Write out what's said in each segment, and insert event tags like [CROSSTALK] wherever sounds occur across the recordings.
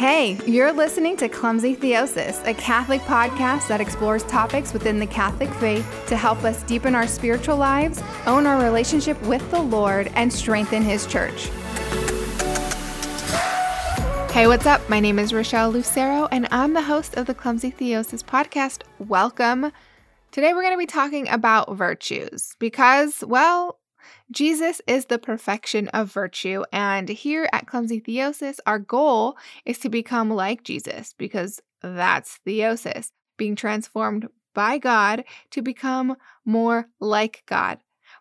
Hey, you're listening to Clumsy Theosis, a Catholic podcast that explores topics within the Catholic faith to help us deepen our spiritual lives, own our relationship with the Lord, and strengthen His church. Hey, what's up? My name is Rochelle Lucero, and I'm the host of the Clumsy Theosis podcast. Welcome. Today, we're going to be talking about virtues because, well, Jesus is the perfection of virtue. And here at Clumsy Theosis, our goal is to become like Jesus because that's theosis, being transformed by God to become more like God,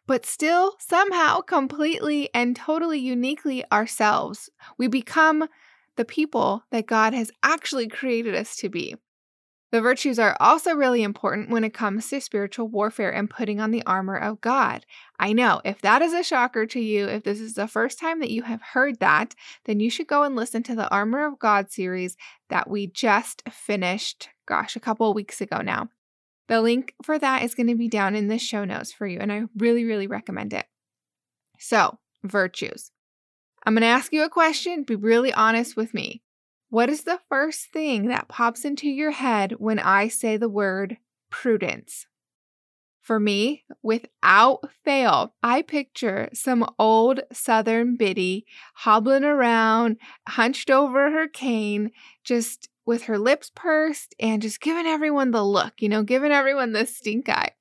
but still somehow completely and totally uniquely ourselves. We become the people that God has actually created us to be. The virtues are also really important when it comes to spiritual warfare and putting on the armor of God. I know if that is a shocker to you, if this is the first time that you have heard that, then you should go and listen to the Armor of God series that we just finished, gosh, a couple of weeks ago now. The link for that is going to be down in the show notes for you, and I really, really recommend it. So, virtues. I'm going to ask you a question. Be really honest with me. What is the first thing that pops into your head when I say the word prudence? For me, without fail, I picture some old Southern biddy hobbling around, hunched over her cane, just with her lips pursed and just giving everyone the look, you know, giving everyone the stink eye.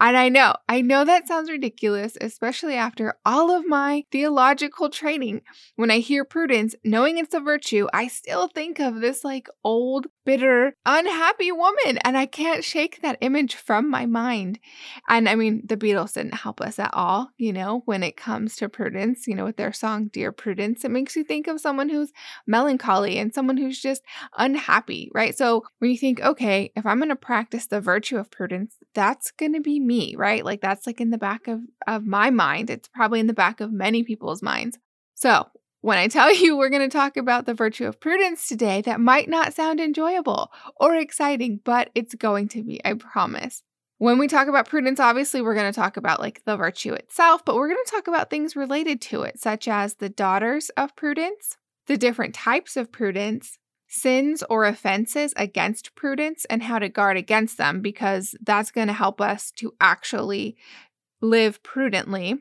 And I know, I know that sounds ridiculous, especially after all of my theological training. When I hear prudence, knowing it's a virtue, I still think of this like old, bitter, unhappy woman. And I can't shake that image from my mind. And I mean, the Beatles didn't help us at all, you know, when it comes to prudence, you know, with their song Dear Prudence, it makes you think of someone who's melancholy and someone who's just unhappy right? So when you think, okay, if I'm going to practice the virtue of prudence, that's going to be me, right? Like that's like in the back of, of my mind. It's probably in the back of many people's minds. So when I tell [LAUGHS] you we're going to talk about the virtue of prudence today, that might not sound enjoyable or exciting, but it's going to be, I promise. When we talk about prudence, obviously we're going to talk about like the virtue itself, but we're going to talk about things related to it, such as the daughters of prudence, the different types of prudence, sins or offenses against prudence and how to guard against them because that's going to help us to actually live prudently.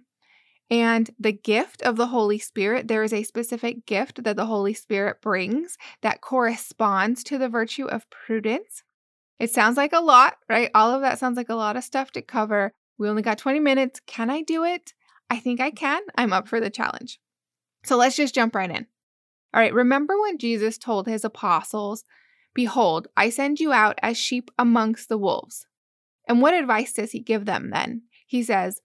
And the gift of the Holy Spirit, there is a specific gift that the Holy Spirit brings that corresponds to the virtue of prudence. It sounds like a lot, right? All of that sounds like a lot of stuff to cover. We only got 20 minutes. Can I do it? I think I can. I'm up for the challenge. So let's just jump right in. All right, remember when Jesus told his apostles, Behold, I send you out as sheep amongst the wolves. And what advice does he give them then? He says,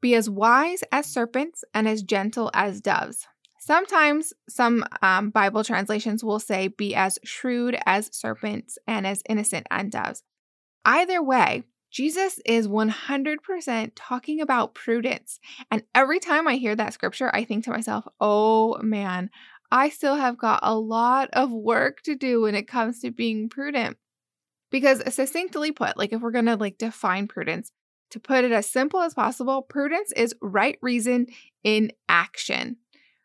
Be as wise as serpents and as gentle as doves. Sometimes some um, Bible translations will say, Be as shrewd as serpents and as innocent as doves. Either way, Jesus is 100% talking about prudence. And every time I hear that scripture, I think to myself, oh man, I still have got a lot of work to do when it comes to being prudent. Because succinctly put, like if we're going to like define prudence, to put it as simple as possible, prudence is right reason in action.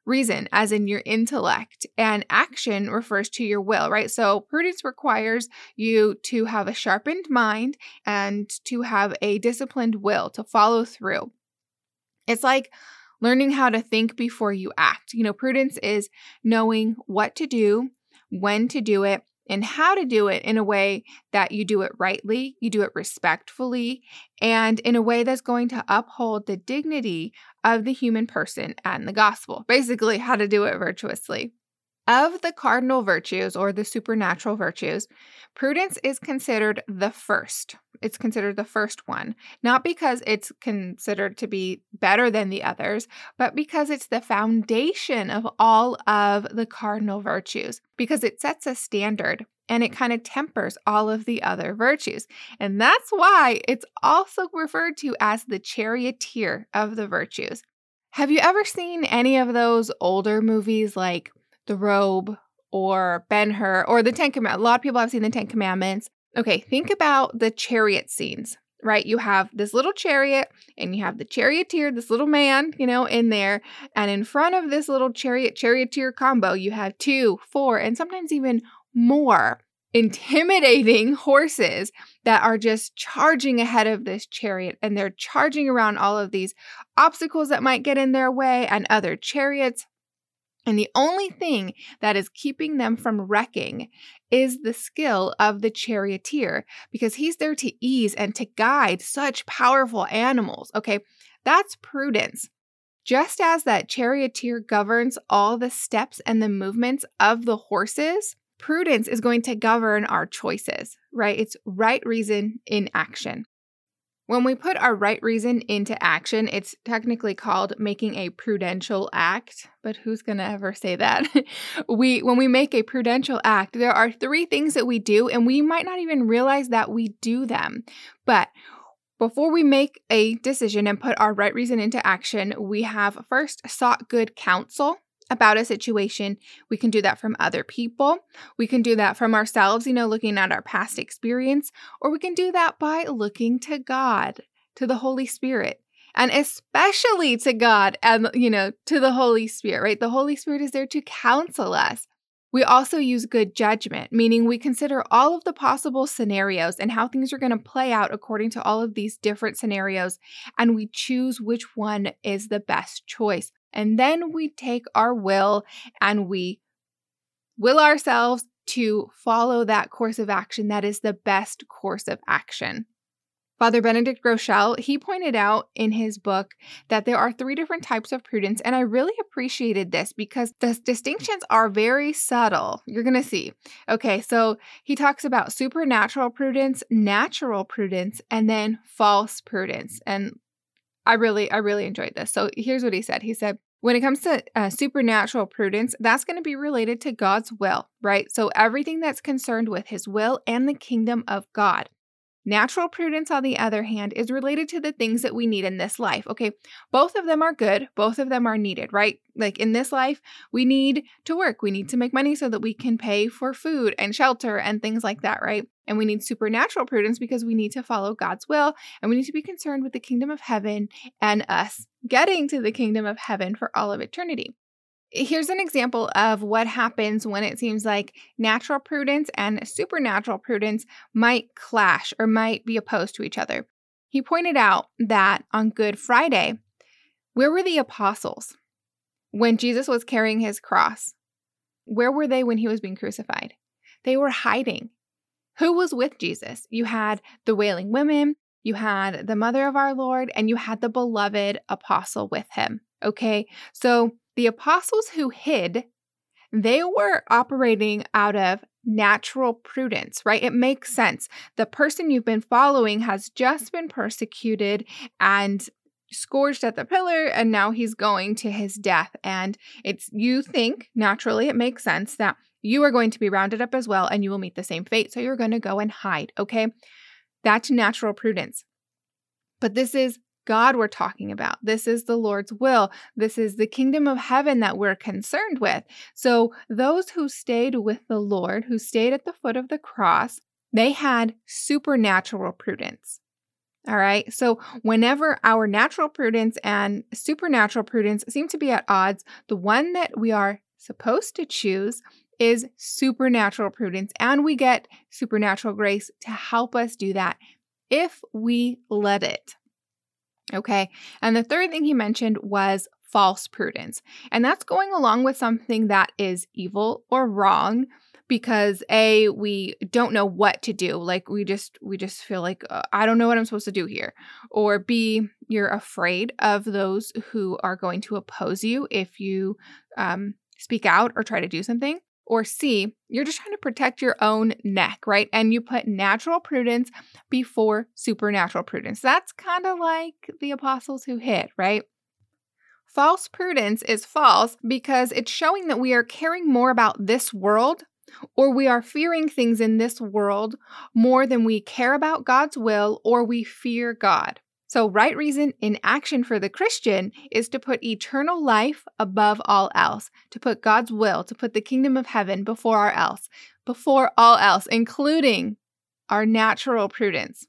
Reason, as in your intellect, and action refers to your will, right? So, prudence requires you to have a sharpened mind and to have a disciplined will to follow through. It's like learning how to think before you act. You know, prudence is knowing what to do, when to do it, and how to do it in a way that you do it rightly, you do it respectfully, and in a way that's going to uphold the dignity of the human person and the gospel. Basically, how to do it virtuously. Of the cardinal virtues or the supernatural virtues, prudence is considered the first. It's considered the first one, not because it's considered to be better than the others, but because it's the foundation of all of the cardinal virtues, because it sets a standard and it kind of tempers all of the other virtues. And that's why it's also referred to as the charioteer of the virtues. Have you ever seen any of those older movies like the robe or Ben Hur or the Ten Commandments. A lot of people have seen the Ten Commandments. Okay, think about the chariot scenes. right? You have this little chariot and you have the charioteer, this little man, you know, in there. And in front of this little chariot charioteer combo, you have two, four, and sometimes even more intimidating [LAUGHS] horses that are just charging ahead of this chariot and they're charging around all of these obstacles that might get in their way and other chariots. And the only thing that is keeping them from wrecking is the skill of the charioteer because he's there to ease and to guide such powerful animals. Okay, that's prudence. Just as that charioteer governs all the steps and the movements of the horses, prudence is going to govern our choices, right? It's right reason in action. When we put our right reason into action, it's technically called making a prudential act, but who's going to ever say that? [LAUGHS] we when we make a prudential act, there are three things that we do and we might not even realize that we do them. But before we make a decision and put our right reason into action, we have first sought good counsel about a situation. We can do that from other people. We can do that from ourselves, you know, looking at our past experience, or we can do that by looking to God, to the Holy Spirit. And especially to God and, you know, to the Holy Spirit, right? The Holy Spirit is there to counsel us. We also use good judgment, meaning we consider all of the possible scenarios and how things are going to play out according to all of these different scenarios, and we choose which one is the best choice. And then we take our will and we will ourselves to follow that course of action that is the best course of action. Father Benedict Groeschel, he pointed out in his book that there are three different types of prudence, and I really appreciated this because the distinctions are very subtle. You're going to see. Okay, so he talks about supernatural prudence, natural prudence, and then false prudence. And I really, I really enjoyed this. So here's what he said. He said, when it comes to uh, supernatural prudence, that's going to be related to God's will, right? So everything that's concerned with his will and the kingdom of God. Natural prudence, on the other hand, is related to the things that we need in this life. Okay, both of them are good, both of them are needed, right? Like in this life, we need to work, we need to make money so that we can pay for food and shelter and things like that, right? And we need supernatural prudence because we need to follow God's will and we need to be concerned with the kingdom of heaven and us getting to the kingdom of heaven for all of eternity. Here's an example of what happens when it seems like natural prudence and supernatural prudence might clash or might be opposed to each other. He pointed out that on Good Friday, where were the apostles when Jesus was carrying his cross? Where were they when he was being crucified? They were hiding. Who was with Jesus? You had the wailing women, you had the mother of our Lord, and you had the beloved apostle with him. Okay, so the apostles who hid, they were operating out of natural prudence, right? It makes sense. The person you've been following has just been persecuted and scourged at the pillar and now he's going to his death and it's you think naturally it makes sense that you are going to be rounded up as well and you will meet the same fate so you're going to go and hide okay that's natural prudence but this is God we're talking about. This is the Lord's will. This is the kingdom of heaven that we're concerned with. So, those who stayed with the Lord, who stayed at the foot of the cross, they had supernatural prudence. All right. So, whenever our natural prudence and supernatural prudence seem to be at odds, the one that we are supposed to choose is supernatural prudence. And we get supernatural grace to help us do that if we let it. Okay. And the third thing he mentioned was false prudence. And that's going along with something that is evil or wrong because a we don't know what to do like we just we just feel like uh, i don't know what i'm supposed to do here or b you're afraid of those who are going to oppose you if you um, speak out or try to do something or C, you're just trying to protect your own neck, right? And you put natural prudence before supernatural prudence. That's kind of like the apostles who hid, right? False prudence is false because it's showing that we are caring more about this world or we are fearing things in this world more than we care about God's will or we fear God. So, right reason in action for the Christian is to put eternal life above all else, to put God's will, to put the kingdom of heaven before our else, before all else, including our natural prudence.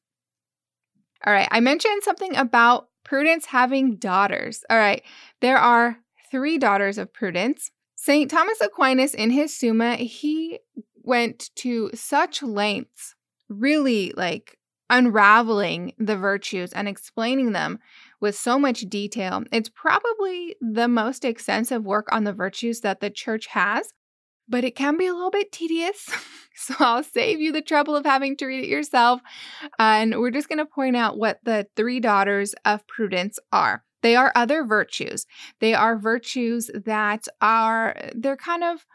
All right, I mentioned something about Prudence having daughters. All right, there are three daughters of Prudence. St. Thomas Aquinas, in his Summa, he went to such lengths, really like unraveling the virtues and explaining them with so much detail. It's probably the most extensive work on the virtues that the church has, but it can be a little bit tedious. [LAUGHS] so I'll save you the trouble of having to read it yourself. And we're just going to point out what the three daughters of prudence are. They are other virtues. They are virtues that are, they're kind of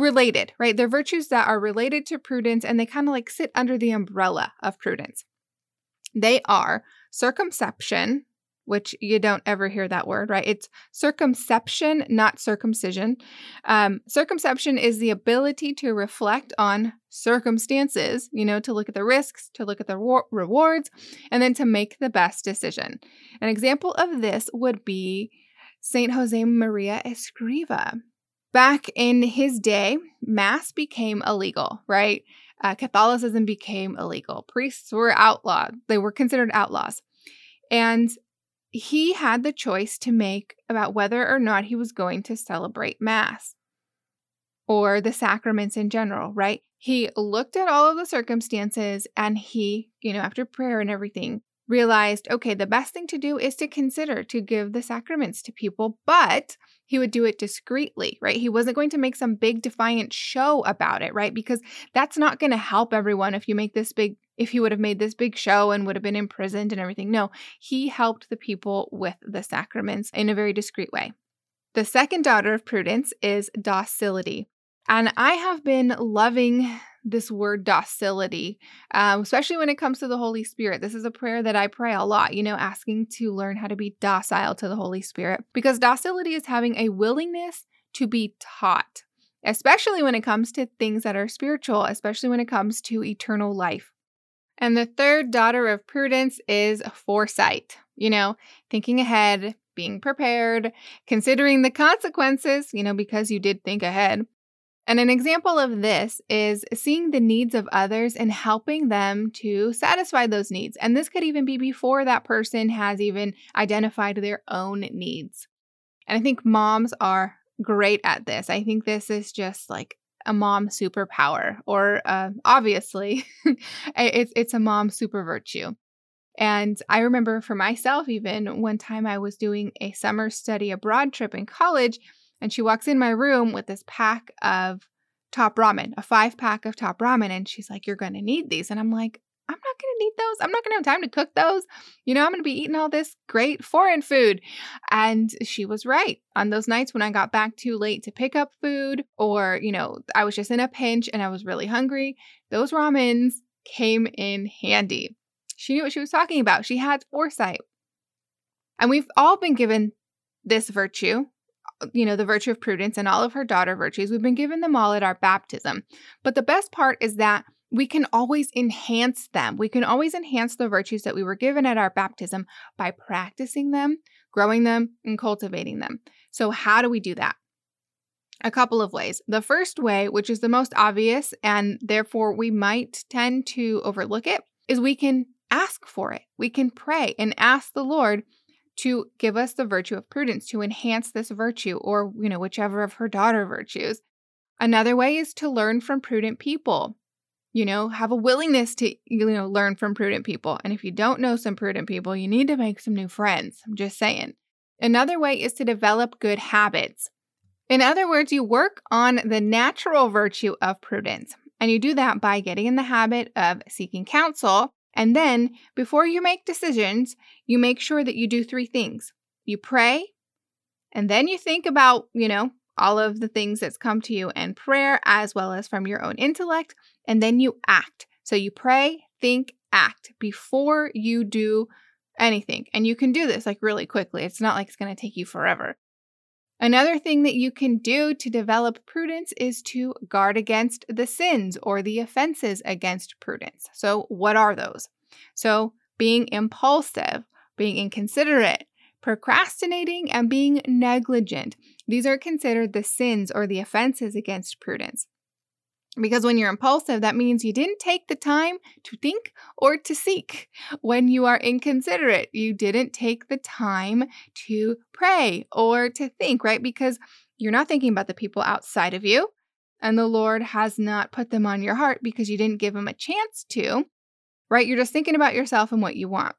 related, right? They're virtues that are related to prudence and they kind of like sit under the umbrella of prudence. They are circumspection, which you don't ever hear that word, right? It's circumspection, not circumcision. Um, circumspection is the ability to reflect on circumstances, you know, to look at the risks, to look at the re- rewards, and then to make the best decision. An example of this would be Saint Jose Maria Escriva. Back in his day, Mass became illegal, right? Uh, Catholicism became illegal. Priests were outlawed, they were considered outlaws. And he had the choice to make about whether or not he was going to celebrate Mass or the sacraments in general, right? He looked at all of the circumstances and he, you know, after prayer and everything, realized, okay, the best thing to do is to consider to give the sacraments to people, but he would do it discreetly, right? He wasn't going to make some big defiant show about it, right? Because that's not going to help everyone if you make this big if he would have made this big show and would have been imprisoned and everything. No, he helped the people with the sacraments in a very discreet way. The second daughter of prudence is docility. And I have been loving this word docility, um, especially when it comes to the Holy Spirit. This is a prayer that I pray a lot, you know, asking to learn how to be docile to the Holy Spirit because docility is having a willingness to be taught, especially when it comes to things that are spiritual, especially when it comes to eternal life. And the third daughter of prudence is foresight, you know, thinking ahead, being prepared, considering the consequences, you know, because you did think ahead, and an example of this is seeing the needs of others and helping them to satisfy those needs. And this could even be before that person has even identified their own needs. And I think moms are great at this. I think this is just like a mom superpower, or uh, obviously, [LAUGHS] it's, it's a mom super virtue. And I remember for myself, even one time I was doing a summer study abroad trip in college and she walks in my room with this pack of top ramen, a five pack of top ramen. And she's like, You're going to need these. And I'm like, I'm not going to need those. I'm not going to have time to cook those. You know, I'm going to be eating all this great foreign food. And she was right. On those nights when I got back too late to pick up food, or, you know, I was just in a pinch and I was really hungry, those ramens came in handy. She knew what she was talking about. She had foresight. And we've all been given this virtue you know, the virtue of prudence and all of her daughter virtues. We've been given them all at our baptism. But the best part is that we can always enhance them. We can always enhance the virtues that we were given at our baptism by practicing them, growing them, and cultivating them. So, how do we do that? A couple of ways. The first way, which is the most obvious, and therefore we might tend to overlook it, is we can ask for it. We can pray and ask the Lord to give us the virtue of prudence, to enhance this virtue, or, you know, whichever of her daughter virtues. Another way is to learn from prudent people. You know, have a willingness to, you know, learn from prudent people. And if you don't know some prudent people, you need to make some new friends. I'm just saying. Another way is to develop good habits. In other words, you work on the natural virtue of prudence. And you do that by getting in the habit of seeking counsel and then, before you make decisions, you make sure that you do three things you pray, and then you think about, you know, all of the things that's come to you in prayer as well as from your own intellect, and then you act. So you pray, think, act before you do anything. And you can do this like really quickly. It's not like it's going to take you forever. Another thing that you can do to develop prudence is to guard against the sins or the offenses against prudence. So, what are those? So, being impulsive, being inconsiderate, procrastinating, and being negligent. These are considered the sins or the offenses against prudence. Because when you're impulsive, that means you didn't take the time to think or to seek. When you are inconsiderate, you didn't take the time to pray or to think, right? Because you're not thinking about the people outside of you, and the Lord has not put them on your heart because you didn't give them a chance to, right? You're just thinking about yourself and what you want.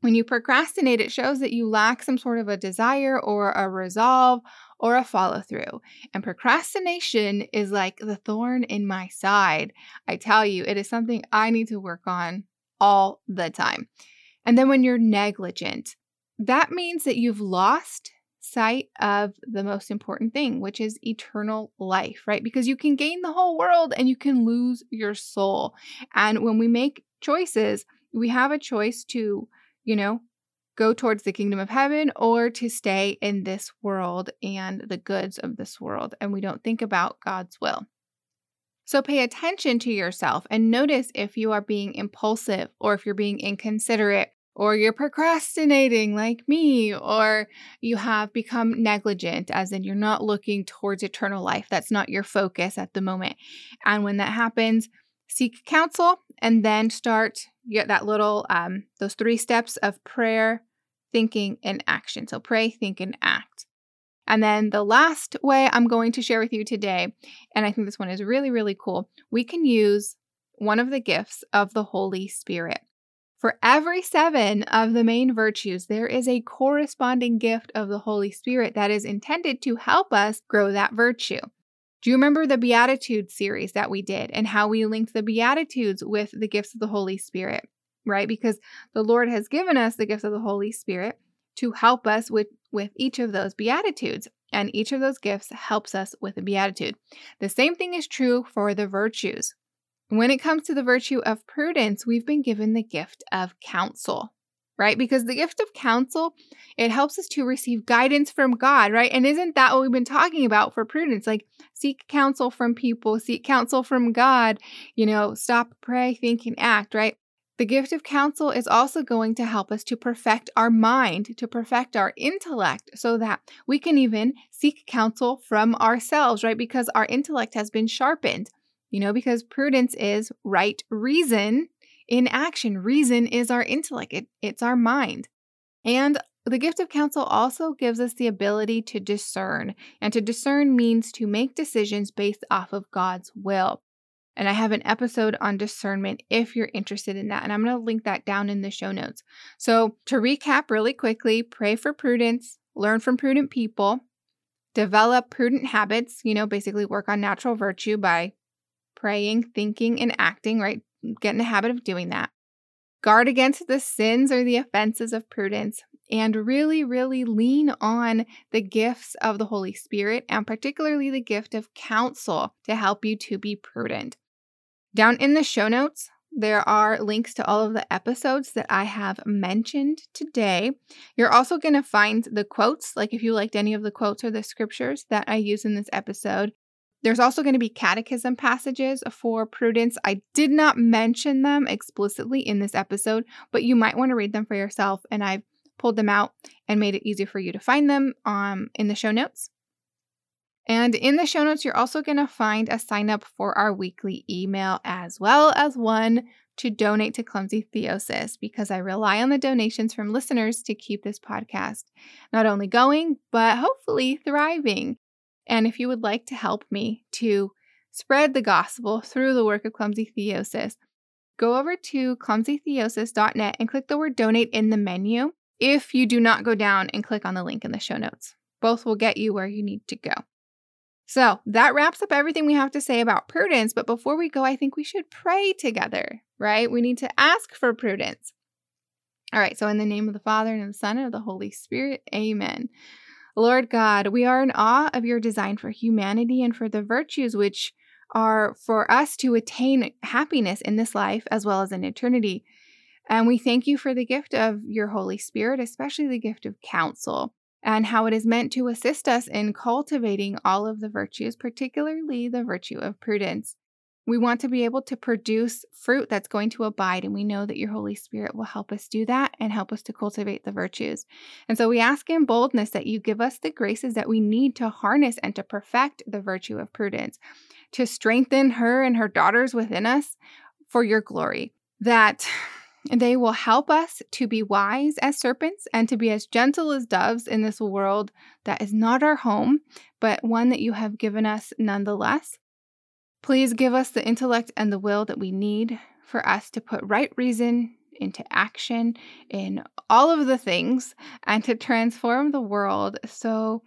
When you procrastinate, it shows that you lack some sort of a desire or a resolve or a follow through. And procrastination is like the thorn in my side. I tell you, it is something I need to work on all the time. And then when you're negligent, that means that you've lost sight of the most important thing, which is eternal life, right? Because you can gain the whole world and you can lose your soul. And when we make choices, we have a choice to, you know, go towards the kingdom of heaven or to stay in this world and the goods of this world. And we don't think about God's will. So pay attention to yourself and notice if you are being impulsive or if you're being inconsiderate or you're procrastinating like me or you have become negligent as in you're not looking towards eternal life that's not your focus at the moment and when that happens seek counsel and then start get that little um, those three steps of prayer thinking, and action. So pray, think, and act. And then the last way I'm going to share with you today, and I think this one is really, really cool, we can use one of the gifts of the Holy Spirit. For every seven of the main virtues, there is a corresponding gift of the Holy Spirit that is intended to help us grow that virtue. Do you remember the Beatitudes series that we did and how we linked the Beatitudes with the gifts of the Holy Spirit? right? Because the Lord has given us the gifts of the Holy Spirit to help us with, with each of those beatitudes. And each of those gifts helps us with a beatitude. The same thing is true for the virtues. When it comes to the virtue of prudence, we've been given the gift of counsel, right? Because the gift of counsel, it helps us to receive guidance from God, right? And isn't that what we've been talking about for prudence? Like seek counsel from people, seek counsel from God, you know, stop, pray, think, and act, right? The gift of counsel is also going to help us to perfect our mind, to perfect our intellect, so that we can even seek counsel from ourselves, right? Because our intellect has been sharpened, you know, because prudence is right reason in action. Reason is our intellect, it, it's our mind. And the gift of counsel also gives us the ability to discern. And to discern means to make decisions based off of God's will. And I have an episode on discernment if you're interested in that. And I'm going to link that down in the show notes. So, to recap really quickly, pray for prudence, learn from prudent people, develop prudent habits, you know, basically work on natural virtue by praying, thinking, and acting, right? Get in the habit of doing that. Guard against the sins or the offenses of prudence and really, really lean on the gifts of the Holy Spirit and particularly the gift of counsel to help you to be prudent. Down in the show notes, there are links to all of the episodes that I have mentioned today. You're also going to find the quotes, like if you liked any of the quotes or the scriptures that I use in this episode. There's also going to be catechism passages for prudence. I did not mention them explicitly in this episode, but you might want to read them for yourself. And I've pulled them out and made it easier for you to find them um, in the show notes. And in the show notes, you're also going to find a sign up for our weekly email as well as one to donate to Clumsy Theosis because I rely on the donations from listeners to keep this podcast not only going, but hopefully thriving. And if you would like to help me to spread the gospel through the work of Clumsy Theosis, go over to clumsytheosis.net and click the word donate in the menu if you do not go down and click on the link in the show notes. Both will get you where you need to go. So that wraps up everything we have to say about prudence. But before we go, I think we should pray together, right? We need to ask for prudence. All right. So, in the name of the Father and of the Son and of the Holy Spirit, amen. Lord God, we are in awe of your design for humanity and for the virtues which are for us to attain happiness in this life as well as in eternity. And we thank you for the gift of your Holy Spirit, especially the gift of counsel and how it is meant to assist us in cultivating all of the virtues, particularly the virtue of prudence. We want to be able to produce fruit that's going to abide, and we know that your Holy Spirit will help us do that and help us to cultivate the virtues. And so we ask in boldness that you give us the graces that we need to harness and to perfect the virtue of prudence, to strengthen her and her daughters within us for your glory. That they will help us to be wise as serpents and to be as gentle as doves in this world that is not our home, but one that you have given us nonetheless. Please give us the intellect and the will that we need for us to put right reason into action in all of the things and to transform the world so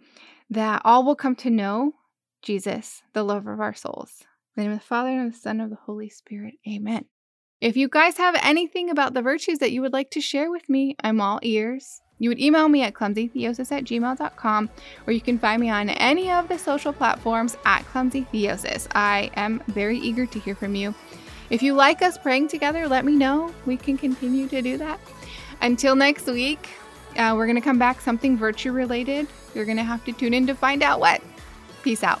that all will come to know Jesus, the lover of our souls. In the name of the Father, and of the Son, and of the Holy Spirit. Amen. If you guys have anything about the virtues that you would like to share with me, I'm all ears. You would email me at clumsytheosis at gmail.com, or you can find me on any of the social platforms at clumsytheosis. I am very eager to hear from you. If you like us praying together, let me know. We can continue to do that. Until next week, uh, we're going to come back something virtue related. You're going to have to tune in to find out what. Peace out.